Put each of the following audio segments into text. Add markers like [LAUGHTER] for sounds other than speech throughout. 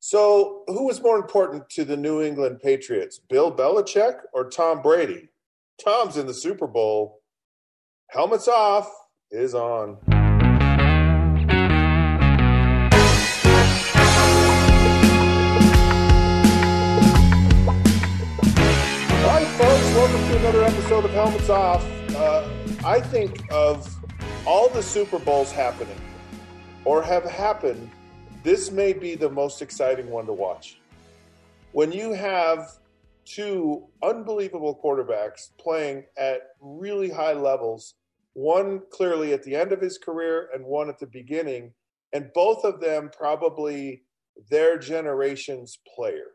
So, who was more important to the New England Patriots, Bill Belichick or Tom Brady? Tom's in the Super Bowl. Helmets off is on. Right, folks, welcome to another episode of Helmets Off. Uh, I think of all the Super Bowls happening or have happened, this may be the most exciting one to watch. When you have two unbelievable quarterbacks playing at really high levels, one clearly at the end of his career and one at the beginning, and both of them probably their generation's player.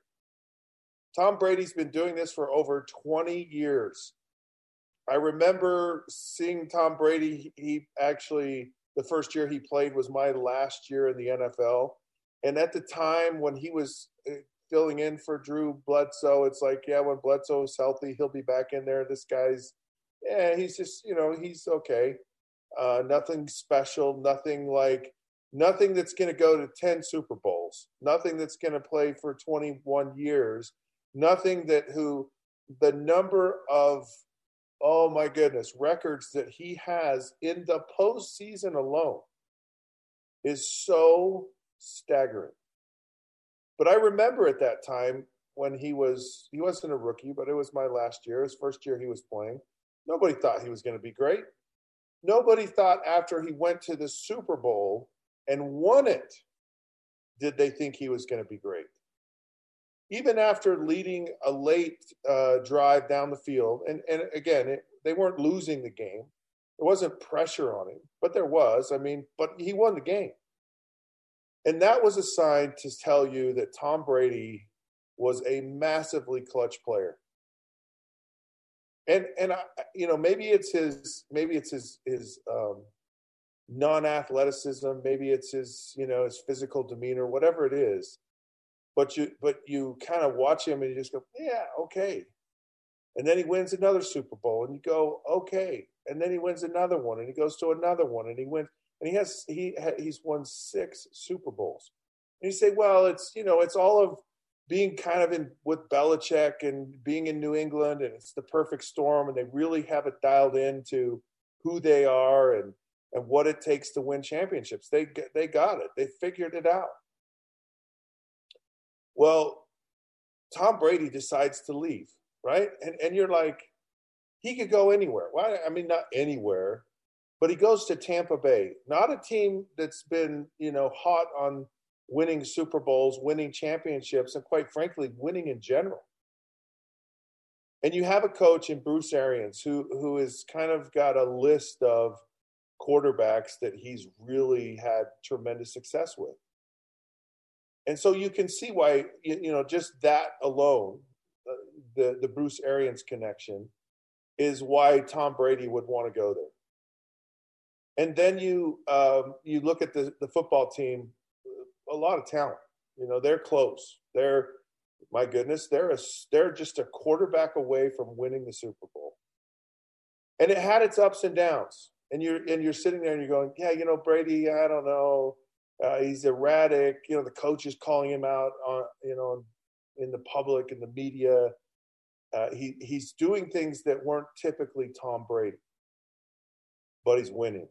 Tom Brady's been doing this for over 20 years. I remember seeing Tom Brady. He actually, the first year he played was my last year in the NFL. And at the time when he was uh, filling in for Drew Bledsoe, it's like, yeah, when Bledsoe's healthy, he'll be back in there. This guy's, yeah, he's just, you know, he's okay. Uh, nothing special, nothing like, nothing that's going to go to 10 Super Bowls, nothing that's going to play for 21 years nothing that who the number of oh my goodness records that he has in the postseason alone is so staggering. But I remember at that time when he was he wasn't a rookie, but it was my last year, his first year he was playing. Nobody thought he was going to be great. Nobody thought after he went to the Super Bowl and won it, did they think he was going to be great even after leading a late uh, drive down the field, and, and again, it, they weren't losing the game. There wasn't pressure on him, but there was. I mean, but he won the game. And that was a sign to tell you that Tom Brady was a massively clutch player. And and I, you know maybe it's his maybe it's his his um, non athleticism maybe it's his you know his physical demeanor whatever it is but you but you kind of watch him and you just go, yeah, okay. And then he wins another Super Bowl, and you go, okay. And then he wins another one, and he goes to another one, and he wins, and he has he he's won six Super Bowls. And you say, well, it's you know, it's all of being kind of in with Belichick and being in New England, and it's the perfect storm, and they really have it dialed into who they are and and what it takes to win championships. They they got it. They figured it out. Well, Tom Brady decides to leave, right? And and you're like, he could go anywhere. Why? I mean, not anywhere, but he goes to Tampa Bay, not a team that's been you know hot on winning Super Bowls, winning championships, and quite frankly, winning in general. And you have a coach in Bruce Arians who who has kind of got a list of quarterbacks that he's really had tremendous success with. And so you can see why, you know, just that alone, uh, the, the Bruce Arians connection, is why Tom Brady would want to go there. And then you um, you look at the, the football team, a lot of talent. You know, they're close. They're my goodness, they're a, they're just a quarterback away from winning the Super Bowl. And it had its ups and downs. And you're and you're sitting there and you're going, yeah, you know, Brady, I don't know. Uh, he's erratic. You know, the coach is calling him out on, you know, in the public and the media. Uh, he he's doing things that weren't typically Tom Brady, but he's winning.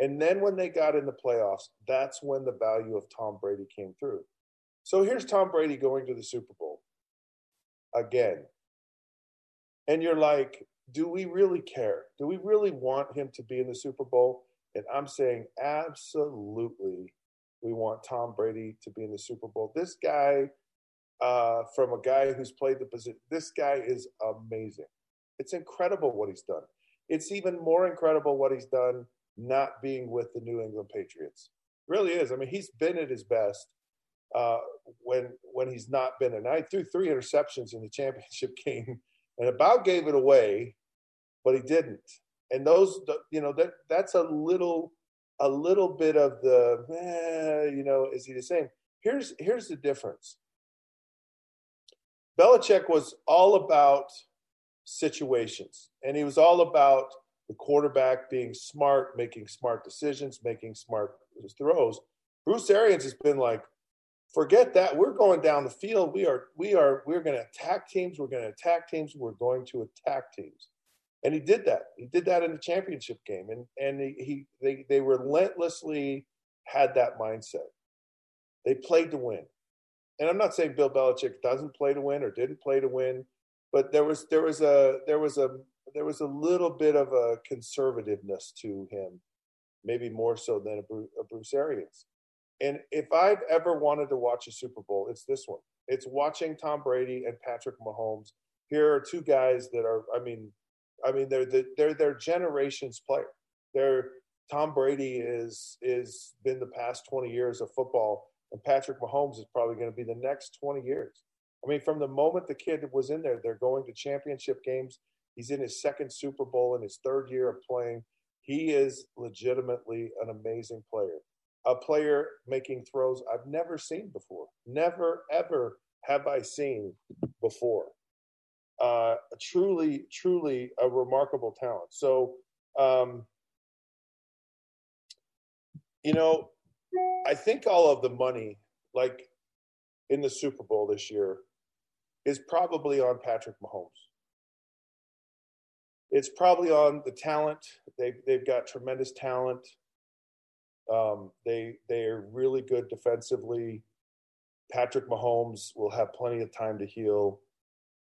And then when they got in the playoffs, that's when the value of Tom Brady came through. So here's Tom Brady going to the Super Bowl again. And you're like, do we really care? Do we really want him to be in the Super Bowl? And I'm saying, absolutely we want Tom Brady to be in the Super Bowl. This guy, uh, from a guy who's played the position, this guy is amazing. It's incredible what he's done. It's even more incredible what he's done not being with the New England Patriots. really is. I mean, he's been at his best uh, when when he's not been. And I threw three interceptions in the championship [LAUGHS] game, and about gave it away, but he didn't. And those, you know, that that's a little a little bit of the, eh, you know, is he the same? Here's here's the difference. Belichick was all about situations, and he was all about the quarterback being smart, making smart decisions, making smart throws. Bruce Arians has been like, forget that. We're going down the field. We are we are we're going to attack teams. We're going to attack teams. We're going to attack teams. And he did that. He did that in the championship game, and and he, he they they relentlessly had that mindset. They played to win. And I'm not saying Bill Belichick doesn't play to win or didn't play to win, but there was there was a there was a there was a little bit of a conservativeness to him, maybe more so than a Bruce, a Bruce Arians. And if I've ever wanted to watch a Super Bowl, it's this one. It's watching Tom Brady and Patrick Mahomes. Here are two guys that are, I mean, I mean, they're the, they're their generation's player. They're Tom Brady is is been the past 20 years of football, and Patrick Mahomes is probably going to be the next 20 years. I mean, from the moment the kid was in there, they're going to championship games. He's in his second Super Bowl in his third year of playing. He is legitimately an amazing player. A player making throws I've never seen before. Never, ever have I seen before. Uh, truly, truly a remarkable talent. So, um, you know, I think all of the money, like in the Super Bowl this year, is probably on Patrick Mahomes. It's probably on the talent. They've they've got tremendous talent. Um, they they are really good defensively. Patrick Mahomes will have plenty of time to heal.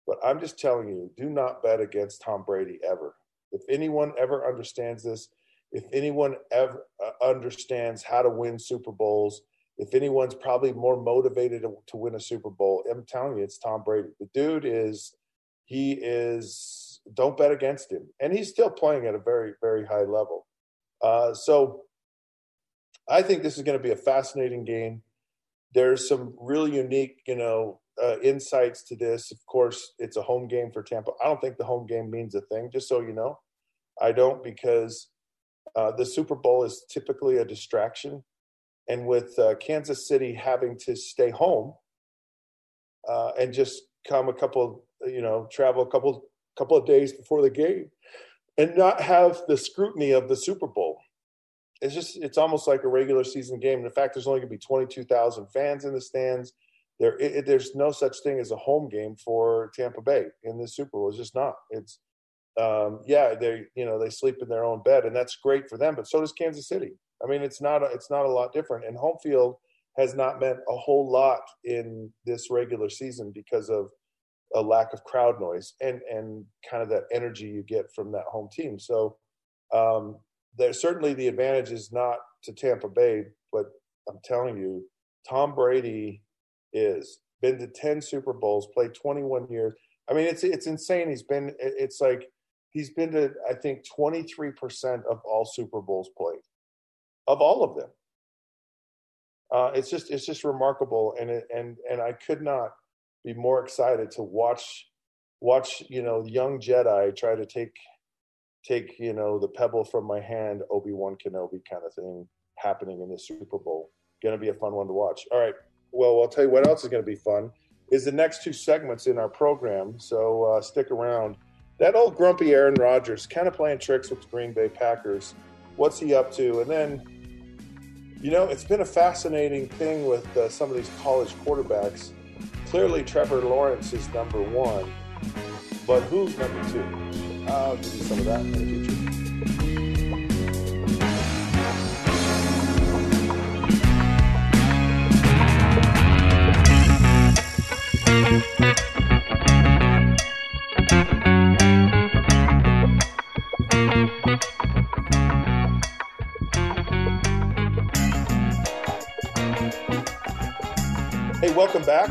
But I'm just telling you, do not bet against Tom Brady ever. If anyone ever understands this, if anyone ever uh, understands how to win Super Bowls, if anyone's probably more motivated to, to, win a Super Bowl, I'm telling you, it's Tom Brady. The dude is, he is, don't bet against him. And he's still playing at a very, very high level. Uh, so I think this is going to be a fascinating game. There's some really unique, you know, uh, insights to this. Of course, it's a home game for Tampa. I don't think the home game means a thing, just so you know. I don't because uh, the Super Bowl is typically a distraction and with uh, Kansas City having to stay home uh, and just come a couple, you know, travel a couple couple of days before the game, and not have the scrutiny of the Super Bowl. It's just it's almost like a regular season game. in fact, there's only going to be 22,000 fans in the stands. There, it, there's no such thing as a home game for Tampa Bay in the Super Bowl. It's just not. It's um, yeah, they you know they sleep in their own bed, and that's great for them. But so does Kansas City. I mean, it's not a, it's not a lot different. And home field has not meant a whole lot in this regular season because of a lack of crowd noise and and kind of that energy you get from that home team. So um, there's certainly the advantage is not to Tampa Bay, but I'm telling you, Tom Brady is been to 10 Super Bowls, played 21 years. I mean, it's it's insane. He's been it's like he's been to I think 23% of all Super Bowls played of all of them. Uh, it's just it's just remarkable, and it, and and I could not be more excited to watch watch you know young Jedi try to take take you know the pebble from my hand, Obi Wan Kenobi kind of thing happening in the Super Bowl. Going to be a fun one to watch. All right. Well, I'll tell you what else is going to be fun is the next two segments in our program. So uh, stick around. That old grumpy Aaron Rodgers kind of playing tricks with the Green Bay Packers. What's he up to? And then you know, it's been a fascinating thing with uh, some of these college quarterbacks. Clearly, Trevor Lawrence is number one, but who's number two? I'll give you some of that in the future.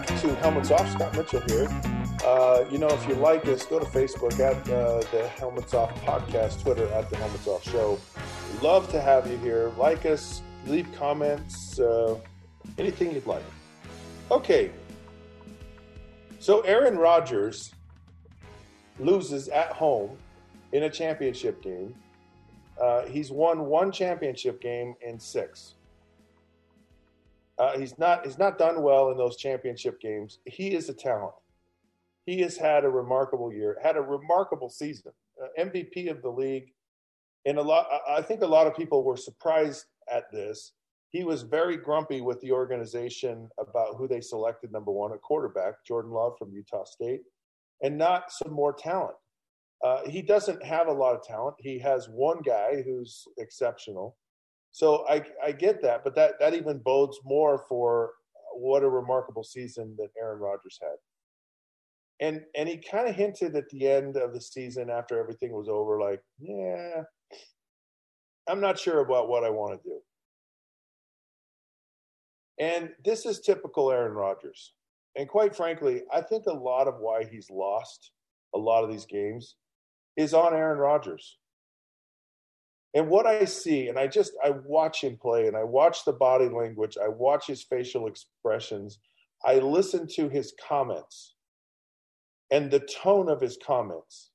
To Helmets Off. Scott Mitchell here. Uh, you know, if you like us, go to Facebook at uh, the Helmets Off podcast, Twitter at the Helmets Off Show. Love to have you here. Like us, leave comments, uh, anything you'd like. Okay. So Aaron Rodgers loses at home in a championship game. Uh, he's won one championship game in six. Uh, he's not he's not done well in those championship games. He is a talent. He has had a remarkable year, had a remarkable season, uh, MVP of the league, and a lot. I think a lot of people were surprised at this. he was very grumpy with the organization about who they selected number one, a quarterback, Jordan Love from Utah State, and not some more talent. Uh, he doesn't have a lot of talent. He has one guy who's exceptional. So I, I get that, but that, that even bodes more for what a remarkable season that Aaron Rodgers had. And and he kind of hinted at the end of the season after everything was over, like, yeah, I'm not sure about what I want to do. And this is typical Aaron Rodgers. And quite frankly, I think a lot of why he's lost a lot of these games is on Aaron Rodgers. And what I see, and I just I watch him play and I watch the body language, I watch his facial expressions, I listen to his comments and the tone of his comments.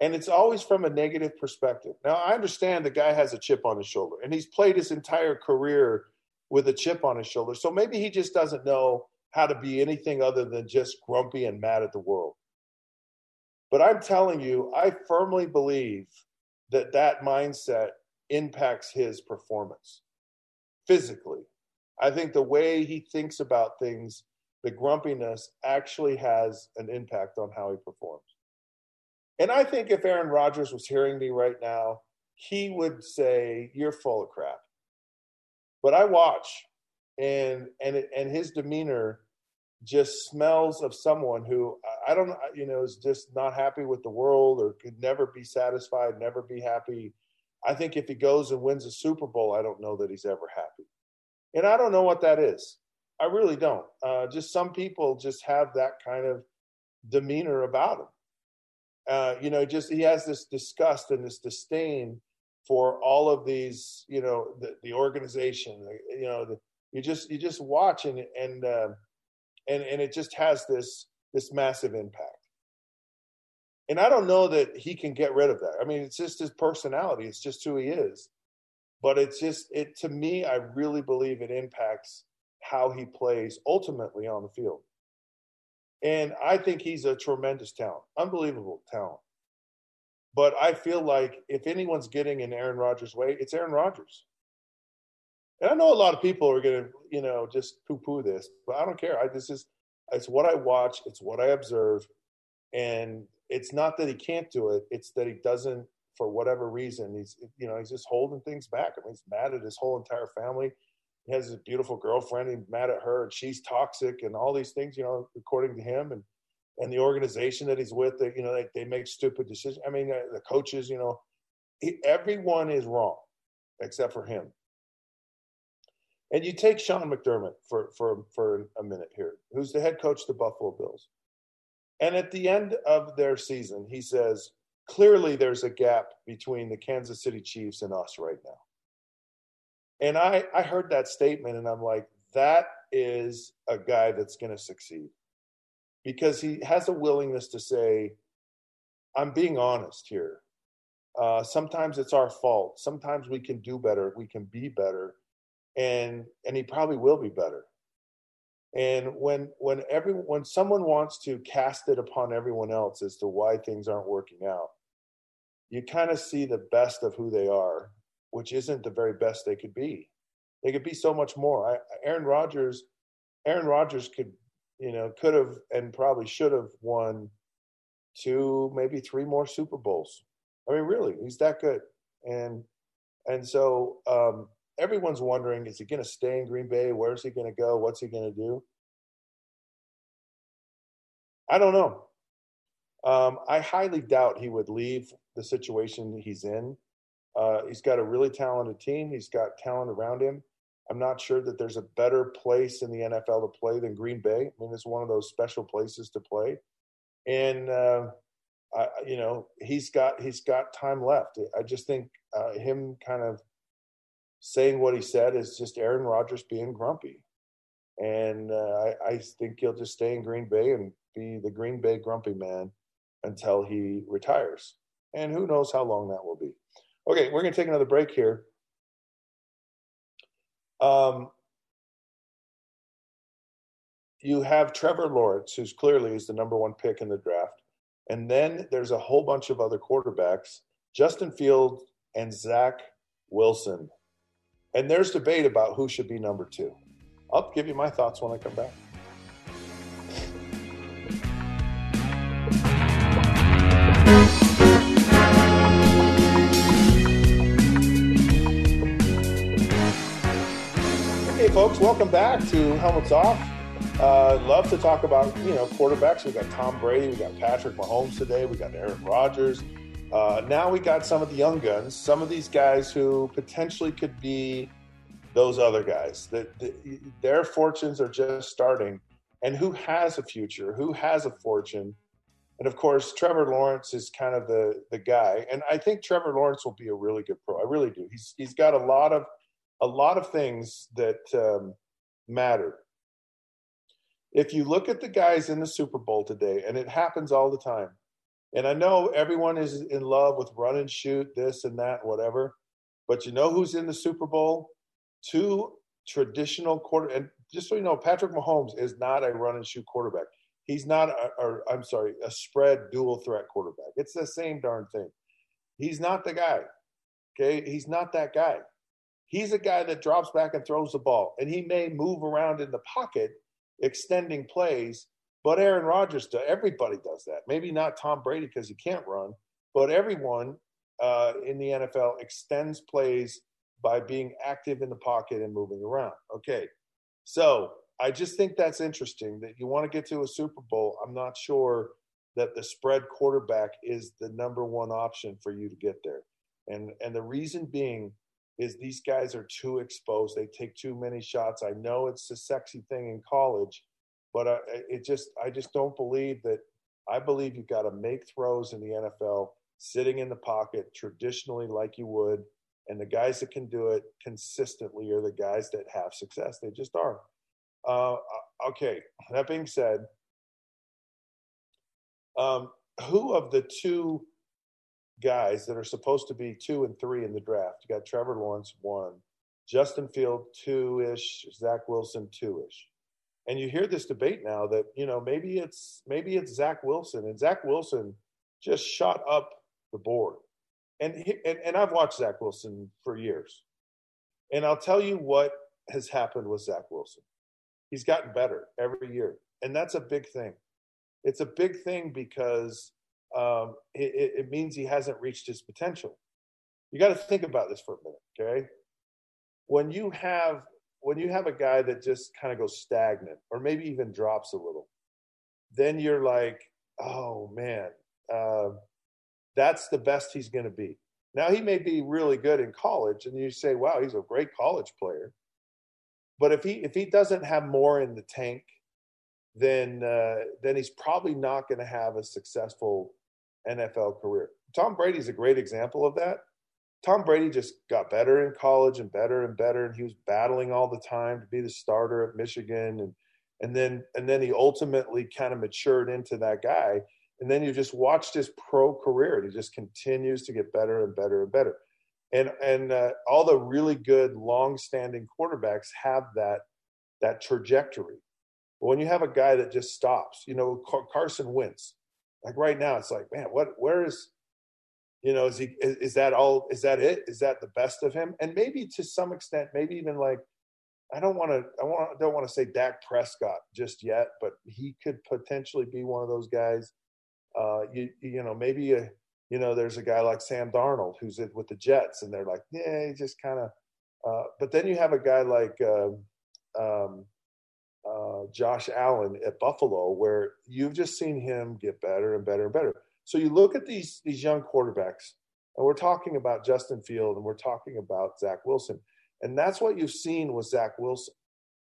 And it's always from a negative perspective. Now, I understand the guy has a chip on his shoulder and he's played his entire career with a chip on his shoulder. So maybe he just doesn't know how to be anything other than just grumpy and mad at the world. But I'm telling you, I firmly believe that that mindset impacts his performance physically. I think the way he thinks about things, the grumpiness actually has an impact on how he performs. And I think if Aaron Rodgers was hearing me right now, he would say, You're full of crap. But I watch, and and and his demeanor just smells of someone who I don't you know is just not happy with the world or could never be satisfied, never be happy. I think if he goes and wins a Super Bowl, I don't know that he's ever happy, and I don't know what that is. I really don't. Uh, just some people just have that kind of demeanor about him. Uh, you know, just he has this disgust and this disdain for all of these, you know, the, the organization, you know, the, you just you just watch and and uh, and and it just has this this massive impact. And I don't know that he can get rid of that. I mean, it's just his personality. It's just who he is. But it's just it to me. I really believe it impacts how he plays ultimately on the field. And I think he's a tremendous talent, unbelievable talent. But I feel like if anyone's getting in Aaron Rodgers' way, it's Aaron Rodgers. And I know a lot of people are going to, you know, just poo-poo this, but I don't care. I this is it's what I watch, it's what I observe, and it's not that he can't do it; it's that he doesn't for whatever reason. He's, you know, he's just holding things back. I mean, he's mad at his whole entire family. He has a beautiful girlfriend. He's mad at her, and she's toxic, and all these things, you know, according to him. And and the organization that he's with, that you know, they, they make stupid decisions. I mean, uh, the coaches, you know, he, everyone is wrong except for him. And you take Sean McDermott for for for a minute here, who's the head coach of the Buffalo Bills. And at the end of their season, he says, clearly there's a gap between the Kansas City Chiefs and us right now. And I, I heard that statement and I'm like, that is a guy that's going to succeed because he has a willingness to say, I'm being honest here. Uh, sometimes it's our fault. Sometimes we can do better. We can be better, and and he probably will be better. And when when every when someone wants to cast it upon everyone else as to why things aren't working out, you kind of see the best of who they are, which isn't the very best they could be. They could be so much more. I, Aaron Rodgers, Aaron Rodgers could you know, could have and probably should have won two, maybe three more Super Bowls. I mean, really, he's that good. And and so um, everyone's wondering: Is he going to stay in Green Bay? Where's he going to go? What's he going to do? I don't know. Um, I highly doubt he would leave the situation he's in. Uh, he's got a really talented team. He's got talent around him. I'm not sure that there's a better place in the NFL to play than Green Bay. I mean, it's one of those special places to play, and uh, I, you know he's got he's got time left. I just think uh, him kind of saying what he said is just Aaron Rodgers being grumpy, and uh, I, I think he'll just stay in Green Bay and be the Green Bay grumpy man until he retires, and who knows how long that will be. Okay, we're going to take another break here. Um, you have Trevor Lawrence, who's clearly is the number one pick in the draft, and then there's a whole bunch of other quarterbacks, Justin Fields and Zach Wilson. And there's debate about who should be number two. I'll give you my thoughts when I come back. Hey, folks, welcome back to Helmets Off. Uh, love to talk about you know quarterbacks. We got Tom Brady, we got Patrick Mahomes today, we got Aaron Rodgers. Uh, now we got some of the young guns, some of these guys who potentially could be those other guys. That the, their fortunes are just starting, and who has a future, who has a fortune, and of course Trevor Lawrence is kind of the the guy. And I think Trevor Lawrence will be a really good pro. I really do. He's he's got a lot of a lot of things that um, matter if you look at the guys in the Super Bowl today, and it happens all the time, and I know everyone is in love with run and shoot, this and that, whatever, but you know who's in the Super Bowl? Two traditional quarter, and just so you know, Patrick Mahomes is not a run and shoot quarterback. He's not, or I'm sorry, a spread dual threat quarterback. It's the same darn thing. He's not the guy. Okay, he's not that guy. He's a guy that drops back and throws the ball, and he may move around in the pocket extending plays. But Aaron Rodgers does. Everybody does that. Maybe not Tom Brady because he can't run, but everyone uh, in the NFL extends plays by being active in the pocket and moving around. Okay, so I just think that's interesting that you want to get to a Super Bowl. I'm not sure that the spread quarterback is the number one option for you to get there, and and the reason being is these guys are too exposed. They take too many shots. I know it's a sexy thing in college, but I, it just I just don't believe that. I believe you've got to make throws in the NFL, sitting in the pocket traditionally like you would, and the guys that can do it consistently are the guys that have success. They just are. Uh, okay. That being said, um, who of the two guys that are supposed to be two and three in the draft. You got Trevor Lawrence, one, Justin Field, two ish, Zach Wilson, two ish. And you hear this debate now that, you know, maybe it's maybe it's Zach Wilson. And Zach Wilson just shot up the board. And, he, and and I've watched Zach Wilson for years. And I'll tell you what has happened with Zach Wilson. He's gotten better every year. And that's a big thing. It's a big thing because um, it, it means he hasn't reached his potential. You got to think about this for a minute, okay? When you have when you have a guy that just kind of goes stagnant or maybe even drops a little, then you're like, oh man, uh, that's the best he's going to be. Now he may be really good in college, and you say, wow, he's a great college player. But if he if he doesn't have more in the tank, then uh, then he's probably not going to have a successful NFL career. Tom Brady's a great example of that. Tom Brady just got better in college and better and better, and he was battling all the time to be the starter at Michigan, and and then and then he ultimately kind of matured into that guy. And then you just watched his pro career, and he just continues to get better and better and better. And and uh, all the really good, long-standing quarterbacks have that that trajectory. But when you have a guy that just stops, you know, Carson Wentz, like right now, it's like, man, what? Where is? You know, is he? Is, that all? Is that it? Is that the best of him? And maybe to some extent, maybe even like, I don't want to. I want. Don't want to say Dak Prescott just yet, but he could potentially be one of those guys. Uh, you you know, maybe a, you know, there's a guy like Sam Darnold who's with the Jets, and they're like, yeah, he just kind of. Uh, but then you have a guy like um, um, uh, Josh Allen at Buffalo, where you've just seen him get better and better and better. So you look at these these young quarterbacks, and we're talking about Justin Field, and we're talking about Zach Wilson, and that's what you've seen with Zach Wilson,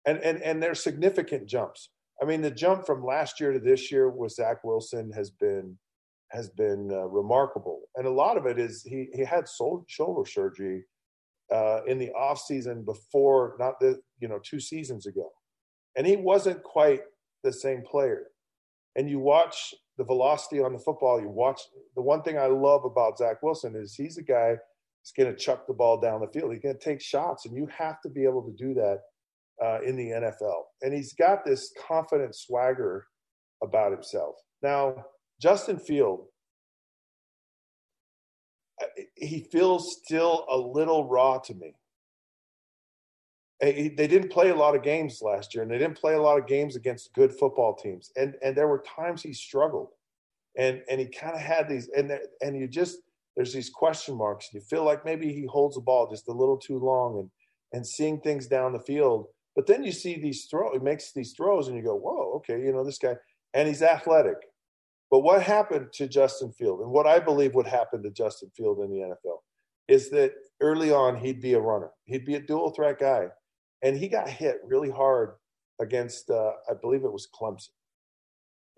and and and they're significant jumps. I mean, the jump from last year to this year with Zach Wilson has been has been uh, remarkable, and a lot of it is he he had shoulder surgery uh, in the off season before, not the you know two seasons ago and he wasn't quite the same player. And you watch the velocity on the football. You watch the one thing I love about Zach Wilson is he's a guy that's going to chuck the ball down the field. He's going to take shots, and you have to be able to do that uh, in the NFL. And he's got this confident swagger about himself. Now, Justin Field, he feels still a little raw to me. They didn't play a lot of games last year, and they didn't play a lot of games against good football teams. And and there were times he struggled, and and he kind of had these, and and you just there's these question marks. You feel like maybe he holds the ball just a little too long, and and seeing things down the field. But then you see these throw, he makes these throws, and you go, whoa, okay, you know this guy, and he's athletic. But what happened to Justin Field, and what I believe would happen to Justin Field in the NFL, is that early on he'd be a runner, he'd be a dual threat guy and he got hit really hard against uh, I believe it was Clemson,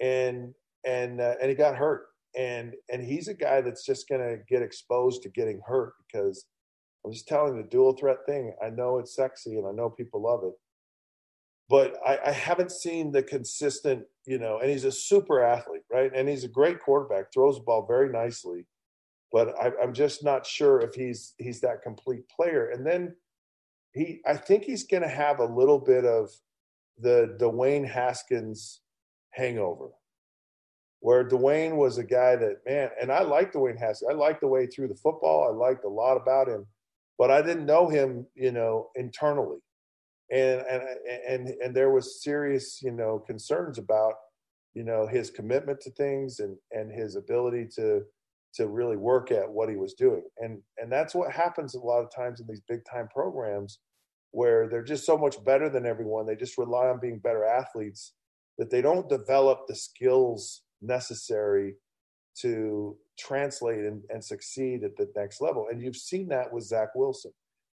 and and uh, and he got hurt, and and he's a guy that's just to get exposed to getting hurt because I'm just telling the dual threat thing. I know it's sexy and I know people love it, but I, I haven't seen the consistent, you know. And he's a super athlete, right? And he's a great quarterback, throws the ball very nicely, but I, I'm just not sure if he's he's that complete player. And then he I think he's going to have a little bit of the Dwayne Haskins hangover, where Dwayne was a guy that man, and I like Dwayne Haskins. I like the way he threw the football. I liked a lot about him, but I didn't know him, you know, internally, and and and and there was serious, you know, concerns about, you know, his commitment to things and and his ability to to really work at what he was doing. And and that's what happens a lot of times in these big time programs where they're just so much better than everyone. They just rely on being better athletes that they don't develop the skills necessary to translate and, and succeed at the next level. And you've seen that with Zach Wilson.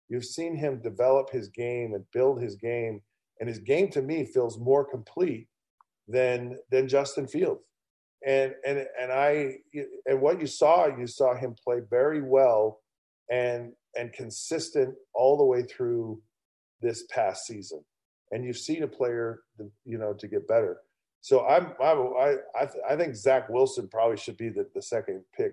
You've seen him develop his game and build his game, and his game to me feels more complete than than Justin Fields and and and I and what you saw, you saw him play very well and and consistent all the way through this past season. And you've seen a player, you know, to get better. So I'm, I I I think Zach Wilson probably should be the, the second pick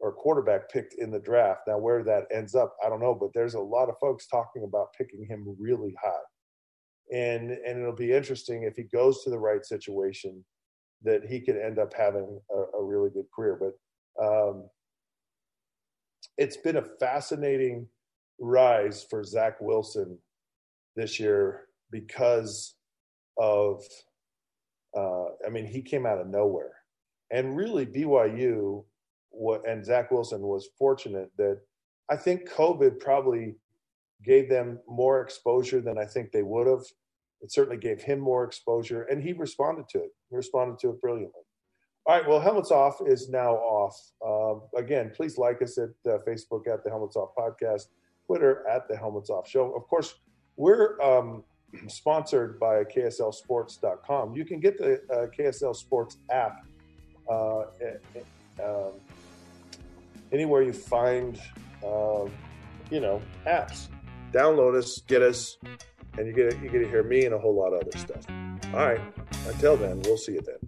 or quarterback picked in the draft. Now where that ends up, I don't know, but there's a lot of folks talking about picking him really high. And and it'll be interesting if he goes to the right situation that he could end up having a, a really good career. But um, it's been a fascinating rise for Zach Wilson this year because of, uh, I mean, he came out of nowhere. And really, BYU what, and Zach Wilson was fortunate that I think COVID probably gave them more exposure than I think they would have it certainly gave him more exposure, and he responded to it. He responded to it brilliantly. All right, well, Helmets Off is now off. Um, again, please like us at uh, Facebook at the Helmets Off Podcast, Twitter at the Helmets Off Show. Of course, we're um, [CLEARS THROAT] sponsored by KSLSports.com. You can get the uh, KSL Sports app uh, um, anywhere you find, um, you know, apps. Download us, get us and you get you get to hear me and a whole lot of other stuff. All right. Until then, we'll see you then.